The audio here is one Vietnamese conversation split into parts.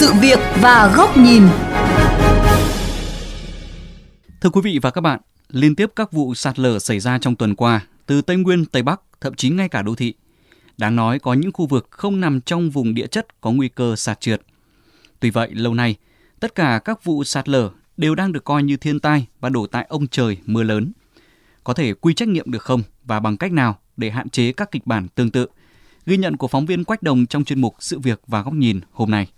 sự việc và góc nhìn. Thưa quý vị và các bạn, liên tiếp các vụ sạt lở xảy ra trong tuần qua từ Tây Nguyên, Tây Bắc, thậm chí ngay cả đô thị. Đáng nói có những khu vực không nằm trong vùng địa chất có nguy cơ sạt trượt. Tuy vậy, lâu nay, tất cả các vụ sạt lở đều đang được coi như thiên tai và đổ tại ông trời mưa lớn. Có thể quy trách nhiệm được không và bằng cách nào để hạn chế các kịch bản tương tự? Ghi nhận của phóng viên Quách Đồng trong chuyên mục Sự việc và góc nhìn hôm nay.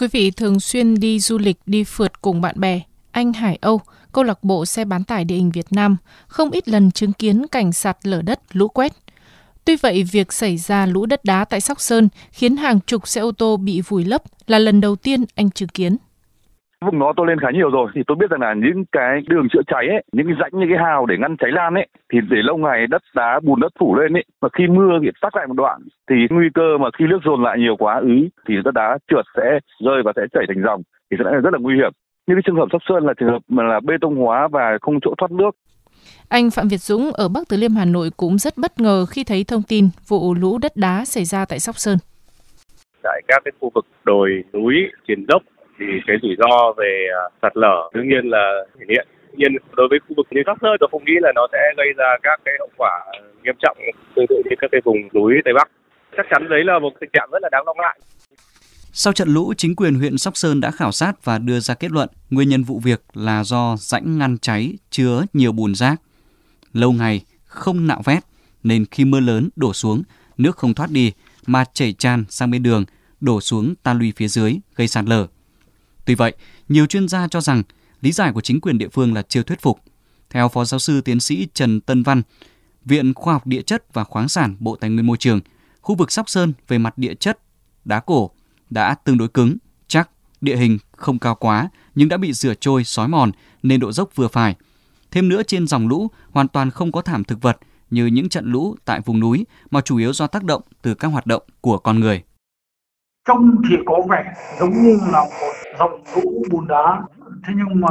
Quý vị, thường xuyên đi du lịch, đi phượt cùng bạn bè, anh Hải Âu, câu lạc bộ xe bán tải địa hình Việt Nam, không ít lần chứng kiến cảnh sạt lở đất, lũ quét. Tuy vậy, việc xảy ra lũ đất đá tại Sóc Sơn khiến hàng chục xe ô tô bị vùi lấp là lần đầu tiên anh chứng kiến. Vùng đó tôi lên khá nhiều rồi thì tôi biết rằng là những cái đường chữa cháy ấy, những cái rãnh những cái hào để ngăn cháy lan ấy thì để lâu ngày đất đá bùn đất phủ lên ấy mà khi mưa thì tắc lại một đoạn thì nguy cơ mà khi nước dồn lại nhiều quá ứ thì đất đá trượt sẽ rơi và sẽ chảy thành dòng thì sẽ rất là nguy hiểm. Như cái trường hợp Sóc Sơn là trường hợp mà là bê tông hóa và không chỗ thoát nước anh Phạm Việt Dũng ở Bắc Từ Liêm Hà Nội cũng rất bất ngờ khi thấy thông tin vụ lũ đất đá xảy ra tại Sóc Sơn. Tại các cái khu vực đồi, núi, triền dốc thì cái rủi ro về à, sạt lở đương nhiên là thể hiện. nhiên đối với khu vực như Sóc Sơn tôi không nghĩ là nó sẽ gây ra các cái hậu quả nghiêm trọng tương tự như các cái vùng núi Tây Bắc. Chắc chắn đấy là một tình trạng rất là đáng lo ngại. Sau trận lũ, chính quyền huyện Sóc Sơn đã khảo sát và đưa ra kết luận nguyên nhân vụ việc là do rãnh ngăn cháy chứa nhiều bùn rác. Lâu ngày không nạo vét nên khi mưa lớn đổ xuống, nước không thoát đi mà chảy tràn sang bên đường, đổ xuống ta luy phía dưới gây sạt lở. Tuy vậy, nhiều chuyên gia cho rằng lý giải của chính quyền địa phương là chưa thuyết phục. Theo Phó Giáo sư Tiến sĩ Trần Tân Văn, Viện Khoa học Địa chất và Khoáng sản Bộ Tài nguyên Môi trường, khu vực Sóc Sơn về mặt địa chất, đá cổ đã tương đối cứng, chắc, địa hình không cao quá nhưng đã bị rửa trôi, sói mòn nên độ dốc vừa phải. Thêm nữa trên dòng lũ hoàn toàn không có thảm thực vật như những trận lũ tại vùng núi mà chủ yếu do tác động từ các hoạt động của con người. Trông thì có vẻ giống như là một dòng lũ bùn đá, thế nhưng mà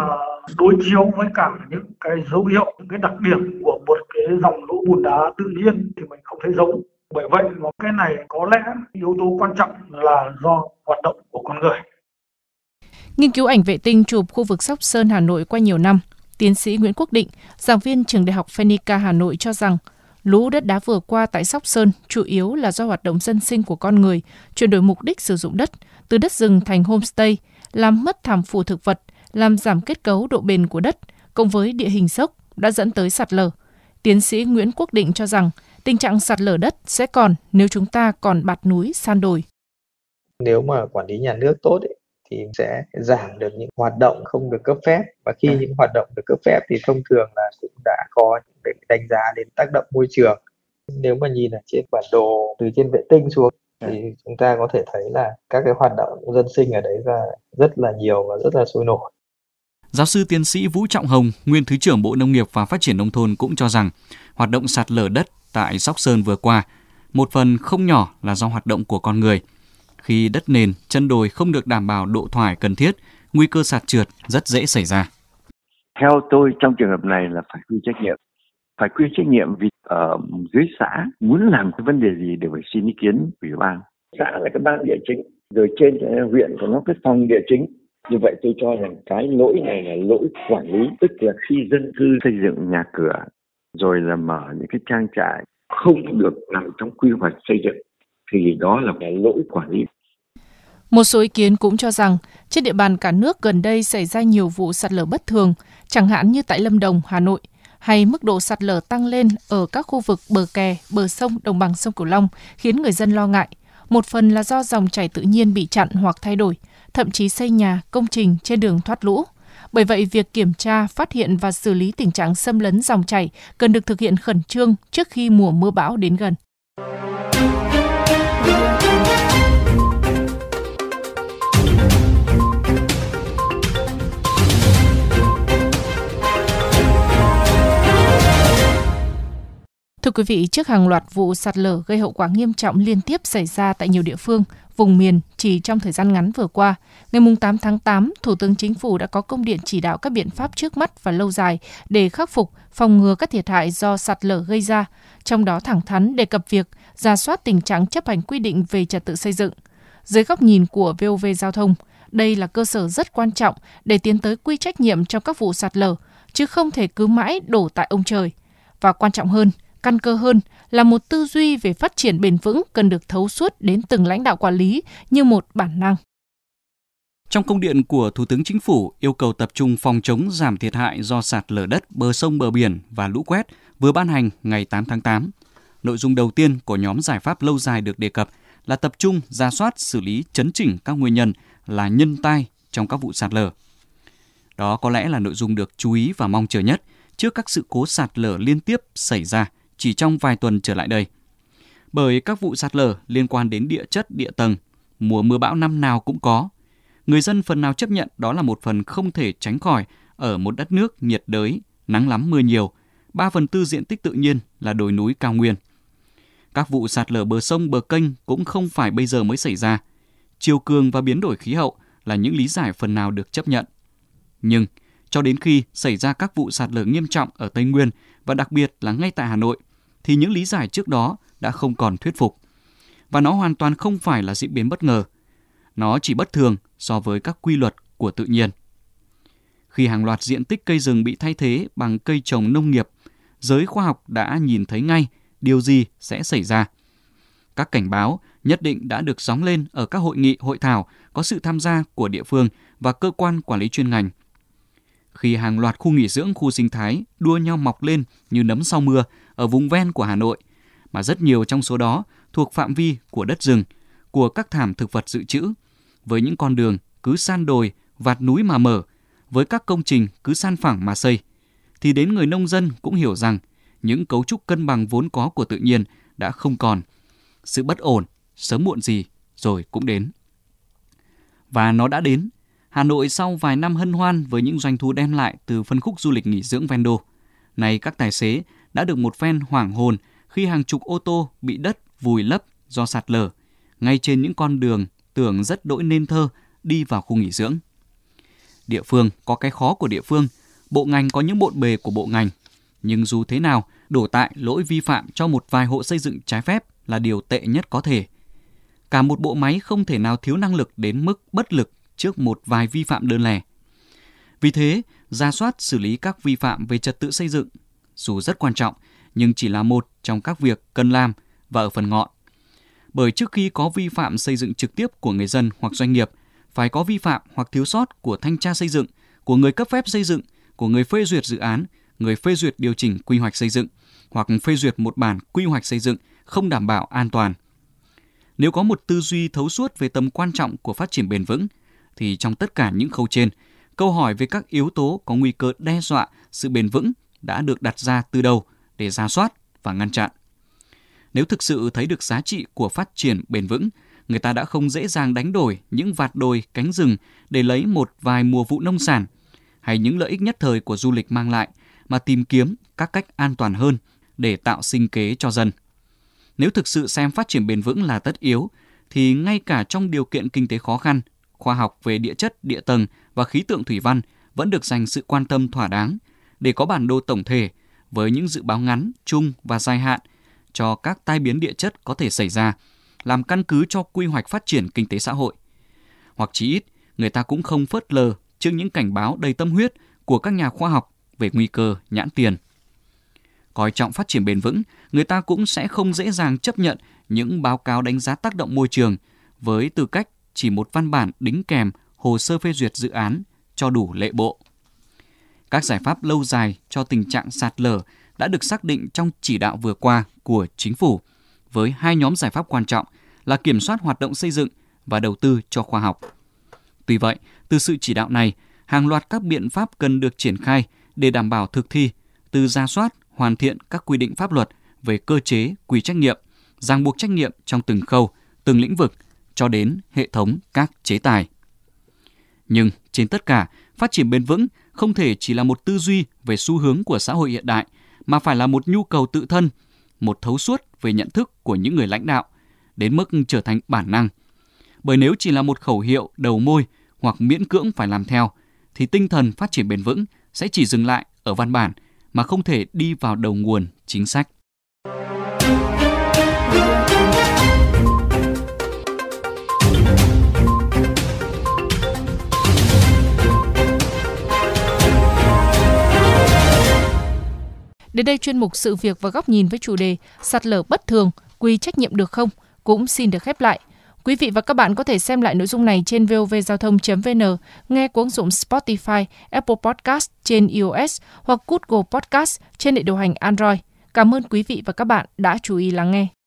đối chiếu với cả những cái dấu hiệu, những cái đặc điểm của một cái dòng lũ bùn đá tự nhiên thì mình không thấy giống bởi vậy mà cái này có lẽ yếu tố quan trọng là do hoạt động của con người. Nghiên cứu ảnh vệ tinh chụp khu vực Sóc Sơn Hà Nội qua nhiều năm, tiến sĩ Nguyễn Quốc Định, giảng viên trường Đại học Phenica Hà Nội cho rằng lũ đất đá vừa qua tại Sóc Sơn chủ yếu là do hoạt động dân sinh của con người, chuyển đổi mục đích sử dụng đất từ đất rừng thành homestay, làm mất thảm phù thực vật, làm giảm kết cấu độ bền của đất, cộng với địa hình dốc đã dẫn tới sạt lở. Tiến sĩ Nguyễn Quốc Định cho rằng tình trạng sạt lở đất sẽ còn nếu chúng ta còn bạt núi san đồi. Nếu mà quản lý nhà nước tốt ấy, thì sẽ giảm được những hoạt động không được cấp phép và khi những hoạt động được cấp phép thì thông thường là cũng đã có những đánh giá đến tác động môi trường. Nếu mà nhìn ở trên bản đồ từ trên vệ tinh xuống thì chúng ta có thể thấy là các cái hoạt động dân sinh ở đấy là rất là nhiều và rất là sôi nổi. Giáo sư tiến sĩ Vũ Trọng Hồng, nguyên Thứ trưởng Bộ Nông nghiệp và Phát triển Nông thôn cũng cho rằng hoạt động sạt lở đất tại Sóc Sơn vừa qua, một phần không nhỏ là do hoạt động của con người. Khi đất nền, chân đồi không được đảm bảo độ thoải cần thiết, nguy cơ sạt trượt rất dễ xảy ra. Theo tôi trong trường hợp này là phải quy trách nhiệm. Phải quy trách nhiệm vì ở dưới xã muốn làm cái vấn đề gì đều phải xin ý kiến ủy ban. Xã là cái ban địa chính, rồi trên huyện có nó cái phòng địa chính. Như vậy tôi cho rằng cái lỗi này là lỗi quản lý, tức là khi dân cư xây dựng nhà cửa rồi là mở những cái trang trại không được nằm trong quy hoạch xây dựng thì đó là cái lỗi quản lý. Một số ý kiến cũng cho rằng trên địa bàn cả nước gần đây xảy ra nhiều vụ sạt lở bất thường, chẳng hạn như tại Lâm Đồng, Hà Nội, hay mức độ sạt lở tăng lên ở các khu vực bờ kè, bờ sông, đồng bằng sông Cửu Long khiến người dân lo ngại. Một phần là do dòng chảy tự nhiên bị chặn hoặc thay đổi, thậm chí xây nhà, công trình trên đường thoát lũ. Bởi vậy, việc kiểm tra, phát hiện và xử lý tình trạng xâm lấn dòng chảy cần được thực hiện khẩn trương trước khi mùa mưa bão đến gần. Thưa quý vị, trước hàng loạt vụ sạt lở gây hậu quả nghiêm trọng liên tiếp xảy ra tại nhiều địa phương, vùng miền chỉ trong thời gian ngắn vừa qua. Ngày 8 tháng 8, Thủ tướng Chính phủ đã có công điện chỉ đạo các biện pháp trước mắt và lâu dài để khắc phục, phòng ngừa các thiệt hại do sạt lở gây ra, trong đó thẳng thắn đề cập việc ra soát tình trạng chấp hành quy định về trật tự xây dựng. Dưới góc nhìn của VOV Giao thông, đây là cơ sở rất quan trọng để tiến tới quy trách nhiệm trong các vụ sạt lở, chứ không thể cứ mãi đổ tại ông trời. Và quan trọng hơn, căn cơ hơn là một tư duy về phát triển bền vững cần được thấu suốt đến từng lãnh đạo quản lý như một bản năng. Trong công điện của Thủ tướng Chính phủ yêu cầu tập trung phòng chống giảm thiệt hại do sạt lở đất, bờ sông, bờ biển và lũ quét vừa ban hành ngày 8 tháng 8. Nội dung đầu tiên của nhóm giải pháp lâu dài được đề cập là tập trung ra soát xử lý chấn chỉnh các nguyên nhân là nhân tai trong các vụ sạt lở. Đó có lẽ là nội dung được chú ý và mong chờ nhất trước các sự cố sạt lở liên tiếp xảy ra chỉ trong vài tuần trở lại đây. Bởi các vụ sạt lở liên quan đến địa chất, địa tầng, mùa mưa bão năm nào cũng có. Người dân phần nào chấp nhận đó là một phần không thể tránh khỏi ở một đất nước nhiệt đới, nắng lắm mưa nhiều, 3 phần tư diện tích tự nhiên là đồi núi cao nguyên. Các vụ sạt lở bờ sông, bờ kênh cũng không phải bây giờ mới xảy ra. Chiều cường và biến đổi khí hậu là những lý giải phần nào được chấp nhận. Nhưng, cho đến khi xảy ra các vụ sạt lở nghiêm trọng ở Tây Nguyên và đặc biệt là ngay tại Hà Nội, thì những lý giải trước đó đã không còn thuyết phục. Và nó hoàn toàn không phải là diễn biến bất ngờ. Nó chỉ bất thường so với các quy luật của tự nhiên. Khi hàng loạt diện tích cây rừng bị thay thế bằng cây trồng nông nghiệp, giới khoa học đã nhìn thấy ngay điều gì sẽ xảy ra. Các cảnh báo nhất định đã được sóng lên ở các hội nghị, hội thảo có sự tham gia của địa phương và cơ quan quản lý chuyên ngành. Khi hàng loạt khu nghỉ dưỡng, khu sinh thái đua nhau mọc lên như nấm sau mưa ở vùng ven của Hà Nội, mà rất nhiều trong số đó thuộc phạm vi của đất rừng, của các thảm thực vật dự trữ, với những con đường cứ san đồi, vạt núi mà mở, với các công trình cứ san phẳng mà xây, thì đến người nông dân cũng hiểu rằng những cấu trúc cân bằng vốn có của tự nhiên đã không còn. Sự bất ổn, sớm muộn gì, rồi cũng đến. Và nó đã đến. Hà Nội sau vài năm hân hoan với những doanh thu đem lại từ phân khúc du lịch nghỉ dưỡng ven đô. Này các tài xế đã được một phen hoảng hồn khi hàng chục ô tô bị đất vùi lấp do sạt lở ngay trên những con đường tưởng rất đỗi nên thơ đi vào khu nghỉ dưỡng. Địa phương có cái khó của địa phương, bộ ngành có những bộn bề của bộ ngành. Nhưng dù thế nào, đổ tại lỗi vi phạm cho một vài hộ xây dựng trái phép là điều tệ nhất có thể. Cả một bộ máy không thể nào thiếu năng lực đến mức bất lực trước một vài vi phạm đơn lẻ. Vì thế, ra soát xử lý các vi phạm về trật tự xây dựng, dù rất quan trọng, nhưng chỉ là một trong các việc cần làm và ở phần ngọn. Bởi trước khi có vi phạm xây dựng trực tiếp của người dân hoặc doanh nghiệp, phải có vi phạm hoặc thiếu sót của thanh tra xây dựng, của người cấp phép xây dựng, của người phê duyệt dự án, người phê duyệt điều chỉnh quy hoạch xây dựng hoặc phê duyệt một bản quy hoạch xây dựng không đảm bảo an toàn. Nếu có một tư duy thấu suốt về tầm quan trọng của phát triển bền vững, thì trong tất cả những khâu trên, câu hỏi về các yếu tố có nguy cơ đe dọa sự bền vững đã được đặt ra từ đầu để ra soát và ngăn chặn. Nếu thực sự thấy được giá trị của phát triển bền vững, người ta đã không dễ dàng đánh đổi những vạt đồi cánh rừng để lấy một vài mùa vụ nông sản hay những lợi ích nhất thời của du lịch mang lại mà tìm kiếm các cách an toàn hơn để tạo sinh kế cho dân. Nếu thực sự xem phát triển bền vững là tất yếu, thì ngay cả trong điều kiện kinh tế khó khăn, khoa học về địa chất, địa tầng và khí tượng thủy văn vẫn được dành sự quan tâm thỏa đáng để có bản đồ tổng thể với những dự báo ngắn, trung và dài hạn cho các tai biến địa chất có thể xảy ra, làm căn cứ cho quy hoạch phát triển kinh tế xã hội. Hoặc chí ít, người ta cũng không phớt lờ trước những cảnh báo đầy tâm huyết của các nhà khoa học về nguy cơ nhãn tiền. Coi trọng phát triển bền vững, người ta cũng sẽ không dễ dàng chấp nhận những báo cáo đánh giá tác động môi trường với tư cách chỉ một văn bản đính kèm hồ sơ phê duyệt dự án cho đủ lệ bộ. Các giải pháp lâu dài cho tình trạng sạt lở đã được xác định trong chỉ đạo vừa qua của chính phủ với hai nhóm giải pháp quan trọng là kiểm soát hoạt động xây dựng và đầu tư cho khoa học. Tuy vậy, từ sự chỉ đạo này, hàng loạt các biện pháp cần được triển khai để đảm bảo thực thi, từ ra soát, hoàn thiện các quy định pháp luật về cơ chế, quy trách nhiệm, ràng buộc trách nhiệm trong từng khâu, từng lĩnh vực cho đến hệ thống các chế tài. Nhưng trên tất cả, phát triển bền vững không thể chỉ là một tư duy về xu hướng của xã hội hiện đại mà phải là một nhu cầu tự thân, một thấu suốt về nhận thức của những người lãnh đạo đến mức trở thành bản năng. Bởi nếu chỉ là một khẩu hiệu đầu môi hoặc miễn cưỡng phải làm theo, thì tinh thần phát triển bền vững sẽ chỉ dừng lại ở văn bản mà không thể đi vào đầu nguồn chính sách. Đến đây chuyên mục sự việc và góc nhìn với chủ đề sạt lở bất thường, quy trách nhiệm được không cũng xin được khép lại. Quý vị và các bạn có thể xem lại nội dung này trên vovgiao thông.vn, nghe qua ứng dụng Spotify, Apple Podcast trên iOS hoặc Google Podcast trên hệ điều hành Android. Cảm ơn quý vị và các bạn đã chú ý lắng nghe.